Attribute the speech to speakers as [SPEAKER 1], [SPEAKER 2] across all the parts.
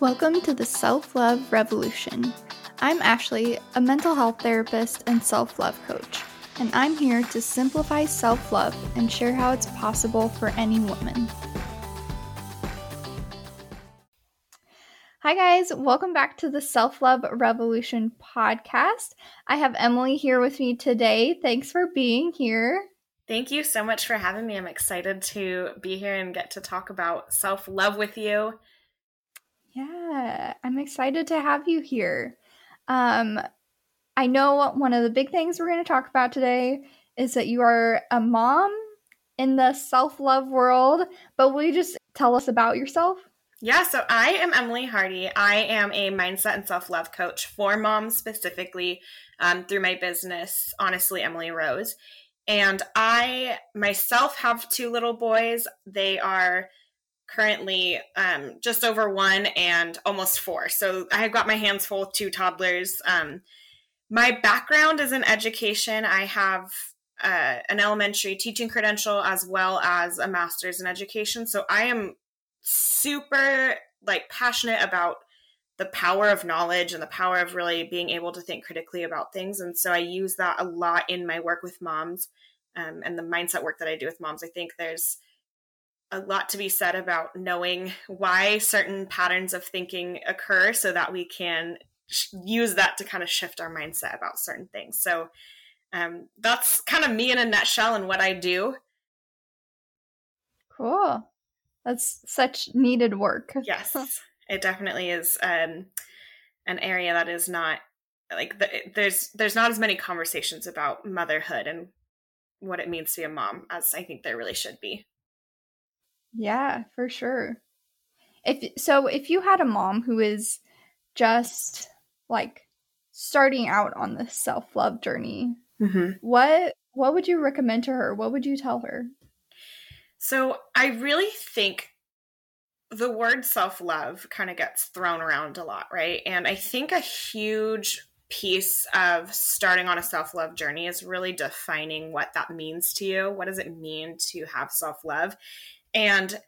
[SPEAKER 1] Welcome to the Self Love Revolution. I'm Ashley, a mental health therapist and self love coach, and I'm here to simplify self love and share how it's possible for any woman. Hi, guys. Welcome back to the Self Love Revolution podcast. I have Emily here with me today. Thanks for being here.
[SPEAKER 2] Thank you so much for having me. I'm excited to be here and get to talk about self love with you
[SPEAKER 1] yeah, I'm excited to have you here. Um, I know one of the big things we're going to talk about today is that you are a mom in the self love world, but will you just tell us about yourself?
[SPEAKER 2] Yeah, so I am Emily Hardy. I am a mindset and self love coach for moms specifically um, through my business, Honestly, Emily Rose. And I myself have two little boys. They are currently um, just over one and almost four. So I have got my hands full with two toddlers. Um, my background is in education. I have uh, an elementary teaching credential as well as a master's in education. So I am super like passionate about the power of knowledge and the power of really being able to think critically about things. And so I use that a lot in my work with moms um, and the mindset work that I do with moms. I think there's a lot to be said about knowing why certain patterns of thinking occur so that we can sh- use that to kind of shift our mindset about certain things. So um, that's kind of me in a nutshell and what I do.
[SPEAKER 1] Cool. That's such needed work.
[SPEAKER 2] yes, it definitely is um, an area that is not like the, there's there's not as many conversations about motherhood and what it means to be a mom as I think there really should be.
[SPEAKER 1] Yeah, for sure. If so if you had a mom who is just like starting out on the self-love journey, mm-hmm. what what would you recommend to her? What would you tell her?
[SPEAKER 2] So, I really think the word self-love kind of gets thrown around a lot, right? And I think a huge piece of starting on a self-love journey is really defining what that means to you. What does it mean to have self-love? And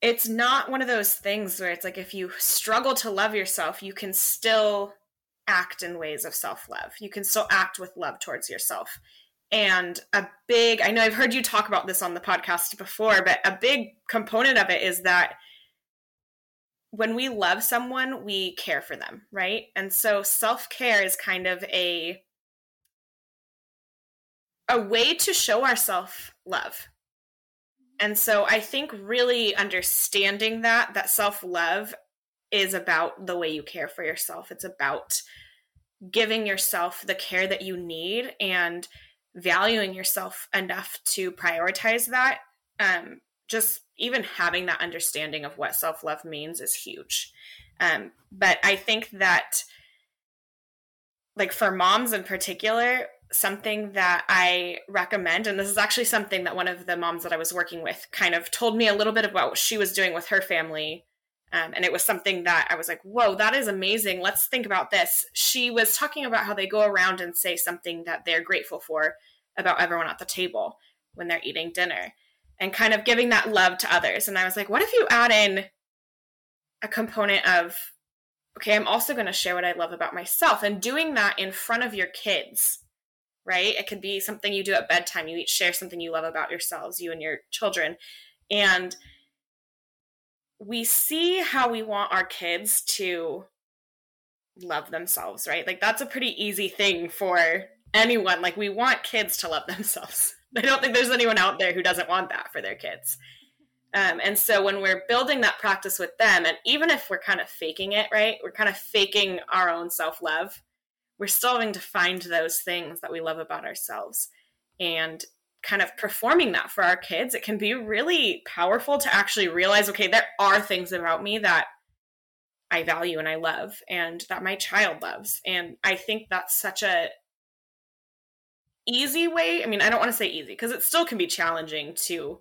[SPEAKER 2] it's not one of those things where it's like if you struggle to love yourself, you can still act in ways of self love. You can still act with love towards yourself. And a big, I know I've heard you talk about this on the podcast before, but a big component of it is that when we love someone, we care for them, right? And so self care is kind of a a way to show ourselves love and so I think really understanding that, that self love is about the way you care for yourself. It's about giving yourself the care that you need and valuing yourself enough to prioritize that. Um, just even having that understanding of what self love means is huge. Um, but I think that, like for moms in particular, something that I recommend, and this is actually something that one of the moms that I was working with kind of told me a little bit about what she was doing with her family. Um, and it was something that I was like, whoa, that is amazing. Let's think about this. She was talking about how they go around and say something that they're grateful for about everyone at the table when they're eating dinner and kind of giving that love to others. And I was like, what if you add in a component of, okay, I'm also going to share what I love about myself and doing that in front of your kids right? It could be something you do at bedtime. You each share something you love about yourselves, you and your children. And we see how we want our kids to love themselves, right? Like that's a pretty easy thing for anyone. Like we want kids to love themselves. I don't think there's anyone out there who doesn't want that for their kids. Um, and so when we're building that practice with them, and even if we're kind of faking it, right? We're kind of faking our own self love we're still having to find those things that we love about ourselves. And kind of performing that for our kids it can be really powerful to actually realize okay there are things about me that i value and i love and that my child loves. And i think that's such a easy way i mean i don't want to say easy because it still can be challenging to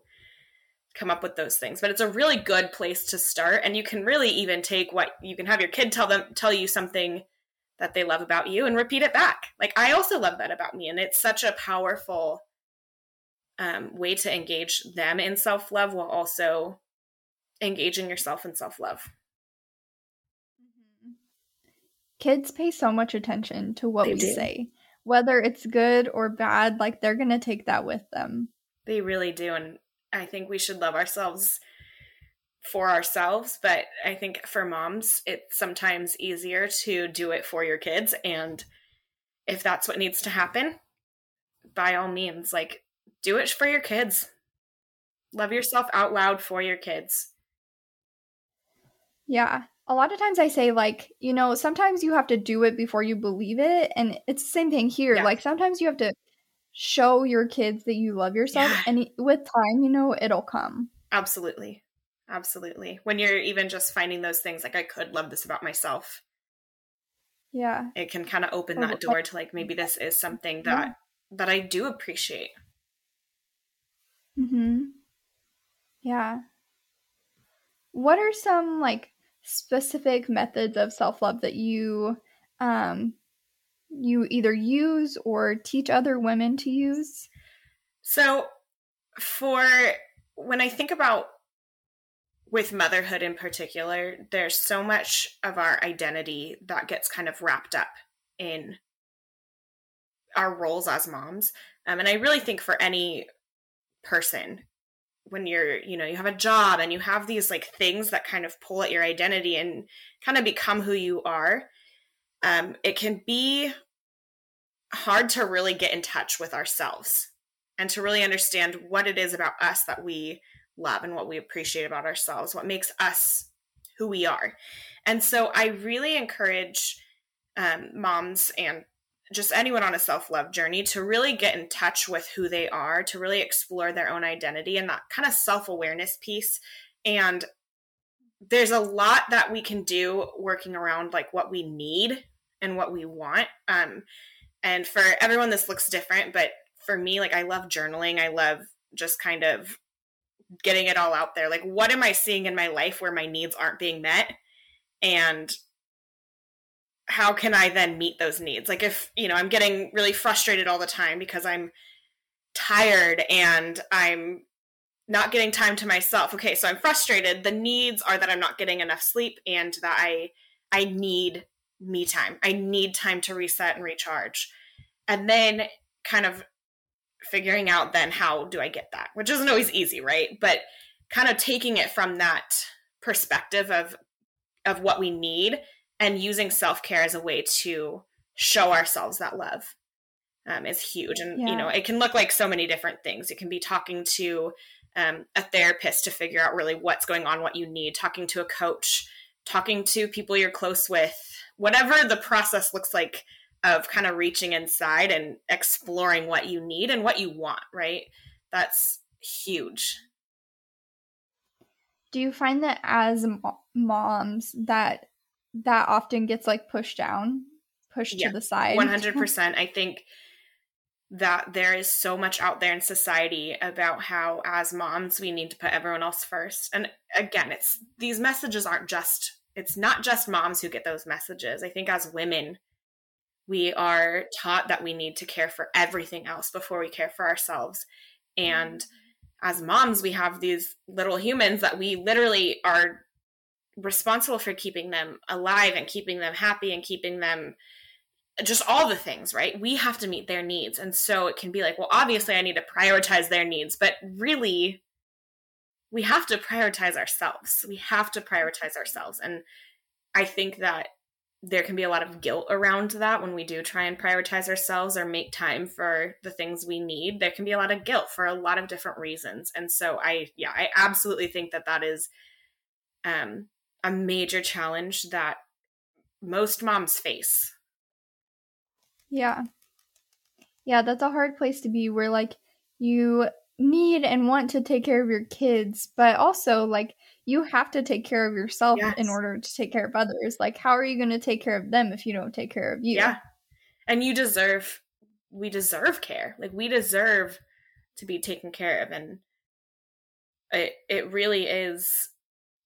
[SPEAKER 2] come up with those things but it's a really good place to start. And you can really even take what you can have your kid tell them tell you something that they love about you and repeat it back. Like I also love that about me. And it's such a powerful um, way to engage them in self love while also engaging yourself in self love. Mm-hmm.
[SPEAKER 1] Kids pay so much attention to what
[SPEAKER 2] they
[SPEAKER 1] we
[SPEAKER 2] do.
[SPEAKER 1] say, whether it's good or bad, like they're going to take that with them.
[SPEAKER 2] They really do. And I think we should love ourselves for ourselves. But I think for moms, it's sometimes easier to do it for your kids. And if that's what needs to happen, by all means, like do it for your kids. Love yourself out loud for your kids.
[SPEAKER 1] Yeah. A lot of times I say, like, you know, sometimes you have to do it before you believe it. And it's the same thing here.
[SPEAKER 2] Yeah.
[SPEAKER 1] Like, sometimes you have to show your kids that you love yourself.
[SPEAKER 2] Yeah.
[SPEAKER 1] And with time, you know, it'll come.
[SPEAKER 2] Absolutely. Absolutely. When you're even just finding those things, like I could love this about myself,
[SPEAKER 1] Yeah.
[SPEAKER 2] it can kind of open that door to like maybe this is something that that I do appreciate.
[SPEAKER 1] Mm-hmm. Yeah. What are some like specific methods of self-love that you um you either use or teach other women to use?
[SPEAKER 2] So, for when I think about with motherhood in particular, there's so much of our identity that gets kind of wrapped up in our roles as moms. Um, and I really think for any person, when you're, you know, you have a job and you have these like things that kind of pull at your identity and kind of become who you are, um, it can be hard to really get in touch with ourselves and to really understand what it is about us that we love and what we appreciate about ourselves, what makes us who we are. And so I really encourage um, moms and just anyone on a self love journey to really get in touch with who they are, to really explore their own identity and that kind of self awareness piece. And there's a lot that we can do working around like what we need and what we want. Um, and for everyone, this looks different, but for me, like I love journaling. I love just kind of getting it all out there. Like, what am I seeing in my life where my needs aren't being met? And how can I then meet those needs? Like, if, you know, I'm getting really frustrated all the time because I'm tired and I'm not getting time to myself. Okay, so I'm frustrated. The needs are that I'm not getting enough sleep and that I I need me time. I need time to reset and recharge. And then kind of figuring out then how do I get that, which isn't always easy, right? But kind of taking it from that perspective of of what we need and using self-care as a way to show ourselves that love um, is huge. And you know it can look like so many different things. It can be talking to um, a therapist to figure out really what's going on what you need talking to a coach talking to people you're close with whatever the process looks like of kind of reaching inside and exploring what you need and what you want right? That's huge.
[SPEAKER 1] Do you find that as mo- moms that that often gets like pushed down, pushed
[SPEAKER 2] Yeah,
[SPEAKER 1] to the side?
[SPEAKER 2] 100% i think that there is so much out there in society about how as moms we need to put everyone else first. And again it's these messages aren't just it's not just moms who get those messages. I think as women we are taught that we need to care for everything else before we care for ourselves and mm-hmm. as moms we have these little humans that we literally are responsible for keeping them alive and keeping them happy and keeping them just all the things, right? We have to meet their needs. And so it can be like, well, obviously I need to prioritize their needs, but really we have to prioritize ourselves. We have to prioritize ourselves. And I think that there can be a lot of guilt around that when we do try and prioritize ourselves or make time for the things we need. There can be a lot of guilt for a lot of different reasons. And so I, yeah, I absolutely think that that is um, a major challenge that most moms face.
[SPEAKER 1] Yeah. Yeah, that's a hard place to be where like you need and want to take care of your kids, but also like you have to take care of yourself in order to take care of others. Like how are you going to take care of them if you don't take care of you?
[SPEAKER 2] Yeah. And you deserve we deserve care. Like we deserve to be taken care of and it it really is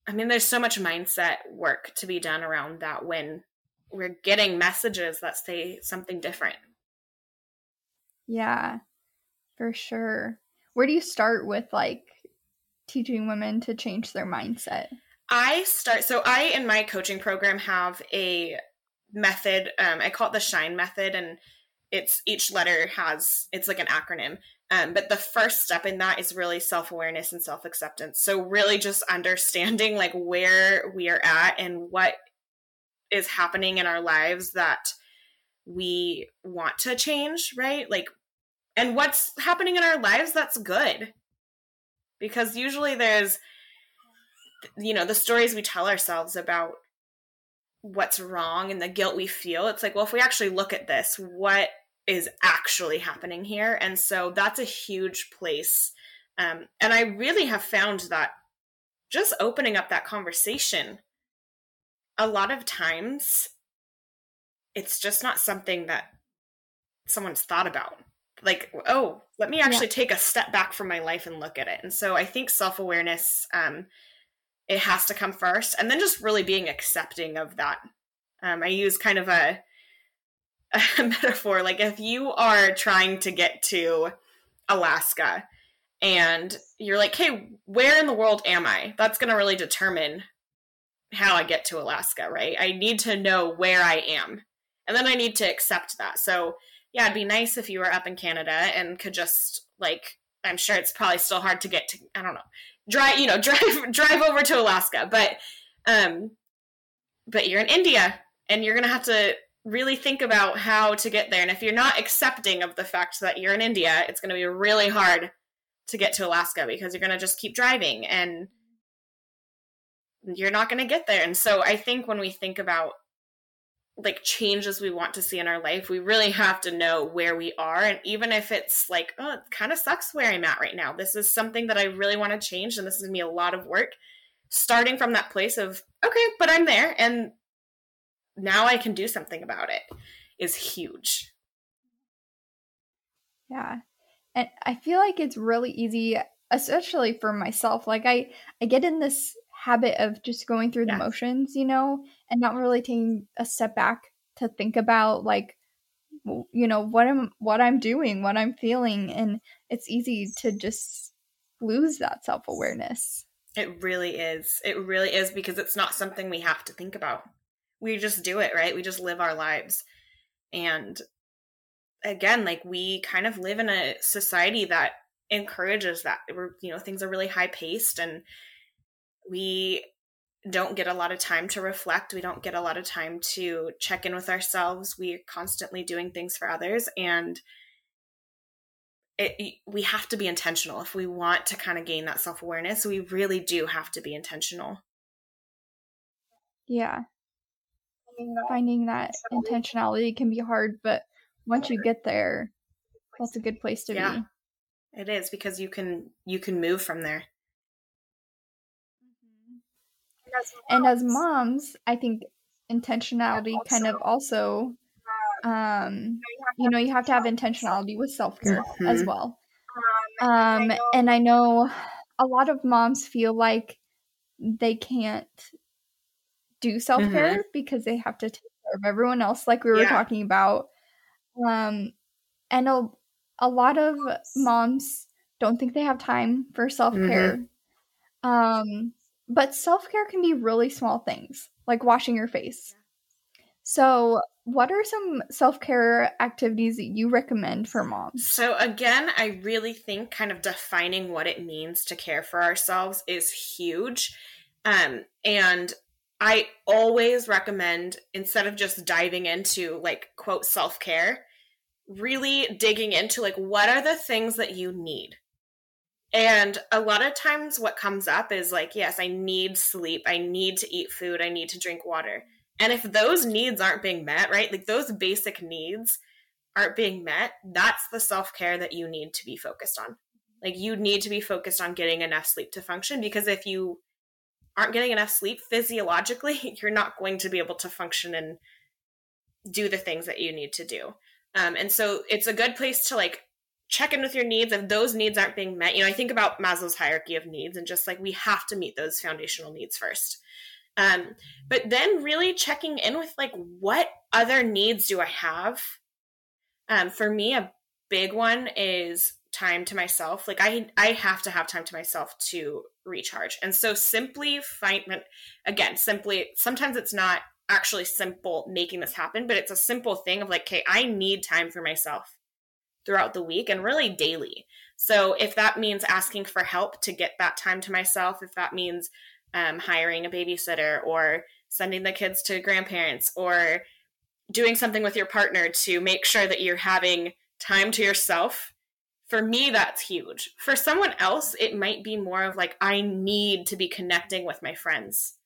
[SPEAKER 2] I mean there's so much mindset work to be done around that when we're getting messages that say something different.
[SPEAKER 1] Yeah. For sure. Where do you start with like teaching women to change their mindset?
[SPEAKER 2] I start so I in my coaching program have a method. Um, I call it the Shine method, and it's each letter has it's like an acronym. Um, but the first step in that is really self awareness and self acceptance. So really just understanding like where we are at and what is happening in our lives that we want to change, right? Like, and what's happening in our lives that's good. Because usually there's, you know, the stories we tell ourselves about what's wrong and the guilt we feel. It's like, well, if we actually look at this, what is actually happening here? And so that's a huge place. Um, and I really have found that just opening up that conversation, a lot of times it's just not something that someone's thought about. Like, oh, let me actually yeah. take a step back from my life and look at it. And so I think self awareness, um, it has to come first, and then just really being accepting of that. Um, I use kind of a, a metaphor, like if you are trying to get to Alaska and you're like, hey, where in the world am I? That's going to really determine how I get to Alaska, right? I need to know where I am and then I need to accept that. So yeah, it'd be nice if you were up in Canada and could just like I'm sure it's probably still hard to get to I don't know drive you know drive drive over to Alaska, but um, but you're in India and you're gonna have to really think about how to get there. And if you're not accepting of the fact that you're in India, it's gonna be really hard to get to Alaska because you're gonna just keep driving and you're not gonna get there. And so I think when we think about like changes we want to see in our life, we really have to know where we are. And even if it's like, oh, it kind of sucks where I'm at right now. This is something that I really want to change, and this is gonna be a lot of work. Starting from that place of, okay, but I'm there, and now I can do something about it is huge.
[SPEAKER 1] Yeah. And I feel like it's really easy, especially for myself. Like I I get in this habit of just going through the motions, you know, and not really taking a step back to think about like you know what I'm what I'm doing, what I'm feeling and it's easy to just lose that self-awareness.
[SPEAKER 2] It really is. It really is because it's not something we have to think about. We just do it, right? We just live our lives. And again, like we kind of live in a society that encourages that. We're, you know, things are really high paced and we don't get a lot of time to reflect. We don't get a lot of time to check in with ourselves. We're constantly doing things for others. And it, we have to be intentional. If we want to kind of gain that self awareness, we really do have to be intentional.
[SPEAKER 1] Yeah. Finding that intentionality can be hard, but once you get there, that's a good place to yeah,
[SPEAKER 2] be. It is because you can you can move from there.
[SPEAKER 1] And as moms, I think intentionality kind of also um you know you have to have intentionality with self-care mm-hmm. as well um and i know a lot of moms feel like they can't do self-care mm-hmm. because they have to take care of everyone else like we were yeah. talking about um and a, a lot of moms don't think they have time for self-care mm-hmm. um but self care can be really small things, like washing your face. So, what are some self care activities that you recommend for moms?
[SPEAKER 2] So, again, I really think kind of defining what it means to care for ourselves is huge. Um, and I always recommend, instead of just diving into like, quote, self care, really digging into like, what are the things that you need? And a lot of times, what comes up is like, yes, I need sleep, I need to eat food, I need to drink water. And if those needs aren't being met, right, like those basic needs aren't being met, that's the self care that you need to be focused on. Like, you need to be focused on getting enough sleep to function because if you aren't getting enough sleep physiologically, you're not going to be able to function and do the things that you need to do. Um, and so it's a good place to like check in with your needs if those needs aren't being met. You know i think about maslow's hierarchy of needs and just like we have to meet those foundational needs first. Um, but then really checking in with like what other needs do i have? Um, for me a big one is time to myself. Like i i have to have time to myself to recharge. And so simply find again simply sometimes it's not actually simple making this happen, but it's a simple thing of like, okay, I need time for myself throughout the week and really daily. So if that means asking for help to get that time to myself, if that means um, hiring a babysitter or sending the kids to grandparents or doing something with your partner to make sure that you're having time to yourself for me that's huge. For someone else it might be more of like i need to be connecting with my friends.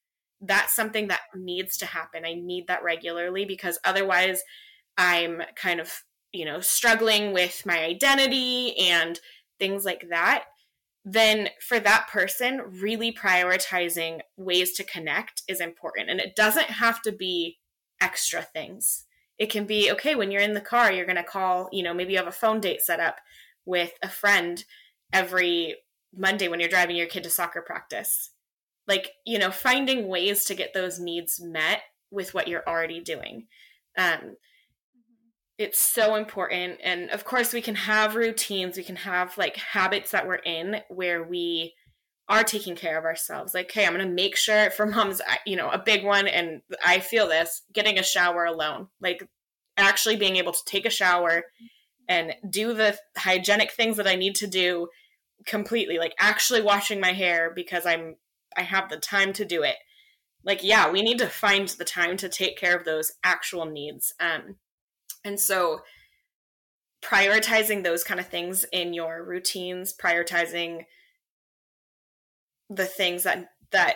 [SPEAKER 2] That's something that needs to happen. I need that regularly because otherwise i'm kind of you know struggling with my identity and things like that then for that person really prioritizing ways to connect is important and it doesn't have to be extra things it can be okay when you're in the car you're going to call you know maybe you have a phone date set up with a friend every Monday when you're driving your kid to soccer practice. Like, you know, finding ways to get those needs met with what you're already doing. Um, it's so important. And of course, we can have routines, we can have like habits that we're in where we are taking care of ourselves. Like, hey, I'm going to make sure for moms, you know, a big one, and I feel this getting a shower alone, like actually being able to take a shower and do the hygienic things that I need to do completely, like actually washing my hair because I'm I have the time to do it. Like, yeah, we need to find the time to take care of those actual needs. Um, and so prioritizing those kind of things in your routines, prioritizing the things that that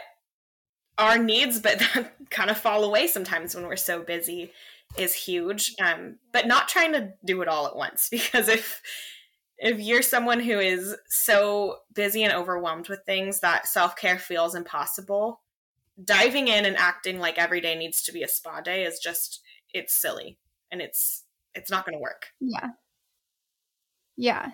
[SPEAKER 2] are needs but that kind of fall away sometimes when we're so busy is huge. Um, but not trying to do it all at once because if if you're someone who is so busy and overwhelmed with things that self-care feels impossible diving in and acting like every day needs to be a spa day is just it's silly and it's it's not going to work
[SPEAKER 1] yeah yeah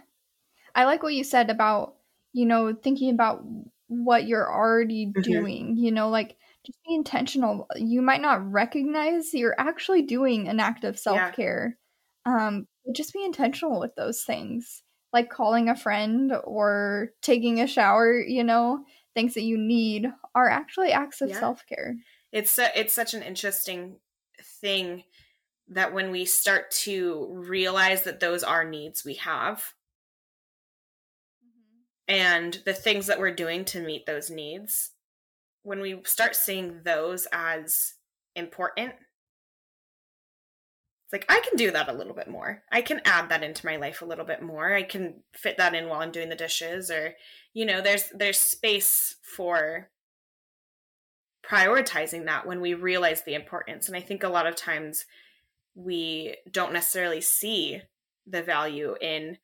[SPEAKER 1] i like what you said about you know thinking about what you're already mm-hmm. doing you know like just be intentional. You might not recognize you're actually doing an act of self care. Yeah. Um, just be intentional with those things, like calling a friend or taking a shower. You know, things that you need are actually acts of yeah. self care.
[SPEAKER 2] It's a, it's such an interesting thing that when we start to realize that those are needs we have mm-hmm. and the things that we're doing to meet those needs when we start seeing those as important, it's like I can do that a little bit more. I can add that into my life a little bit more. I can fit that in while I'm doing the dishes or you know, there's there's space for prioritizing that when we realize the importance. And I think a lot of times we don't necessarily see the value in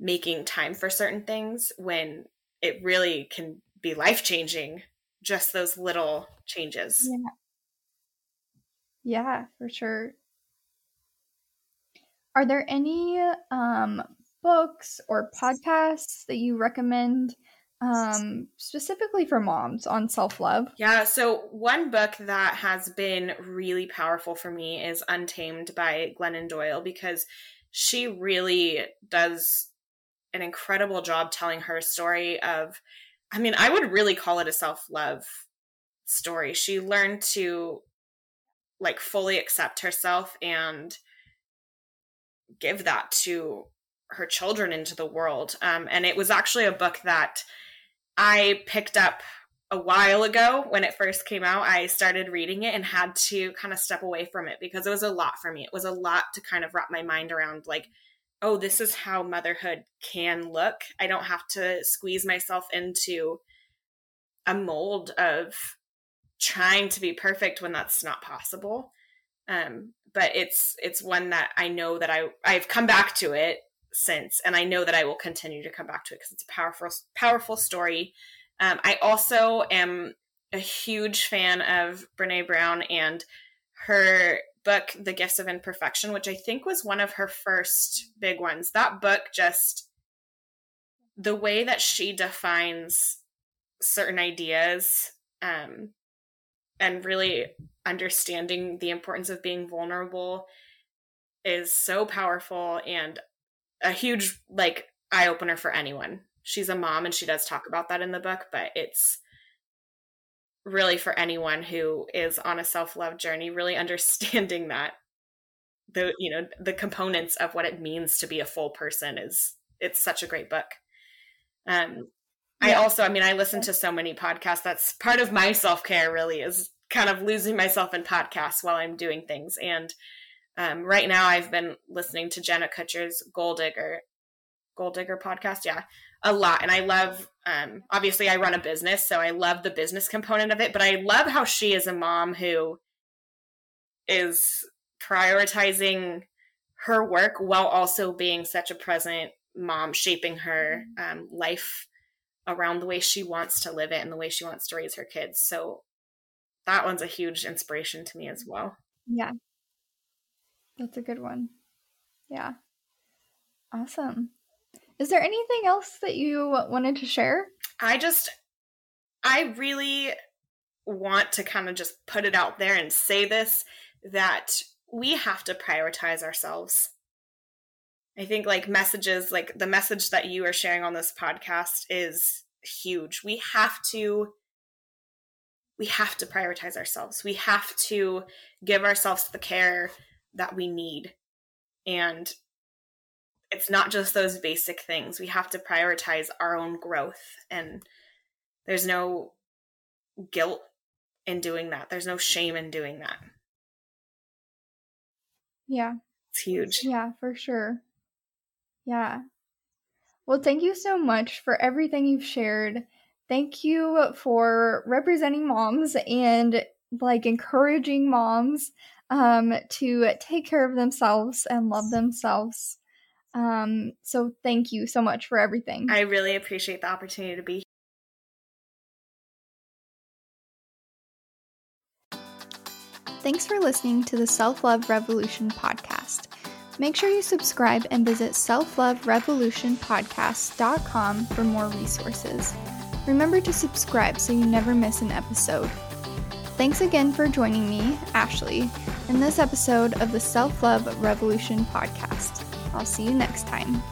[SPEAKER 2] making time for certain things when it really can be life changing just those little changes.
[SPEAKER 1] Yeah. Yeah, for sure. Are there any um, books or podcasts that you recommend um, specifically for moms on self love?
[SPEAKER 2] Yeah, so one book that has been really powerful for me is Untamed by Glennon Doyle because she really does an incredible job telling her story of I mean, I would really call it a self love story. She learned to like fully accept herself and give that to her children into the world. Um, and it was actually a book that I picked up a while ago when it first came out. I started reading it and had to kind of step away from it because it was a lot for me. It was a lot to kind of wrap my mind around, like, oh, this is how motherhood can look. I don't have to squeeze myself into a mold of trying to be perfect when that's not possible. Um, but it's it's one that I know that I I've come back to it since, and I know that I will continue to come back to it because it's a powerful powerful story. Um, I also am a huge fan of Brene Brown and her book, The Gifts of Imperfection, which I think was one of her first big ones. That book just, the way that she defines certain ideas um, and really understanding the importance of being vulnerable is so powerful and a huge like eye opener for anyone. She's a mom and she does talk about that in the book, but it's really for anyone who is on a self-love journey really understanding that the you know the components of what it means to be a full person is it's such a great book um yeah. i also i mean i listen to so many podcasts that's part of my self-care really is kind of losing myself in podcasts while i'm doing things and um, right now i've been listening to jenna kutcher's Gold digger goal digger podcast yeah a lot and i love um, obviously i run a business so i love the business component of it but i love how she is a mom who is prioritizing her work while also being such a present mom, shaping her um, life around the way she wants to live it and the way she wants to raise her kids. So that one's a huge inspiration to me as well.
[SPEAKER 1] Yeah. That's a good one. Yeah. Awesome. Is there anything else that you wanted to share?
[SPEAKER 2] I just, I really want to kind of just put it out there and say this that we have to prioritize ourselves. I think like messages, like the message that you are sharing on this podcast is huge. We have to we have to prioritize ourselves. We have to give ourselves the care that we need. And it's not just those basic things. We have to prioritize our own growth and there's no guilt in doing that. There's no shame in doing that.
[SPEAKER 1] Yeah.
[SPEAKER 2] It's huge.
[SPEAKER 1] Yeah, for sure. Yeah. Well, thank you so much for everything you've shared. Thank you for representing moms and like encouraging moms um, to take care of themselves and love themselves. Um, so thank you so much for everything.
[SPEAKER 2] I really appreciate the opportunity to be here.
[SPEAKER 1] Thanks for listening to the Self Love Revolution podcast. Make sure you subscribe and visit selfloverevolutionpodcast.com for more resources. Remember to subscribe so you never miss an episode. Thanks again for joining me, Ashley, in this episode of the Self Love Revolution podcast. I'll see you next time.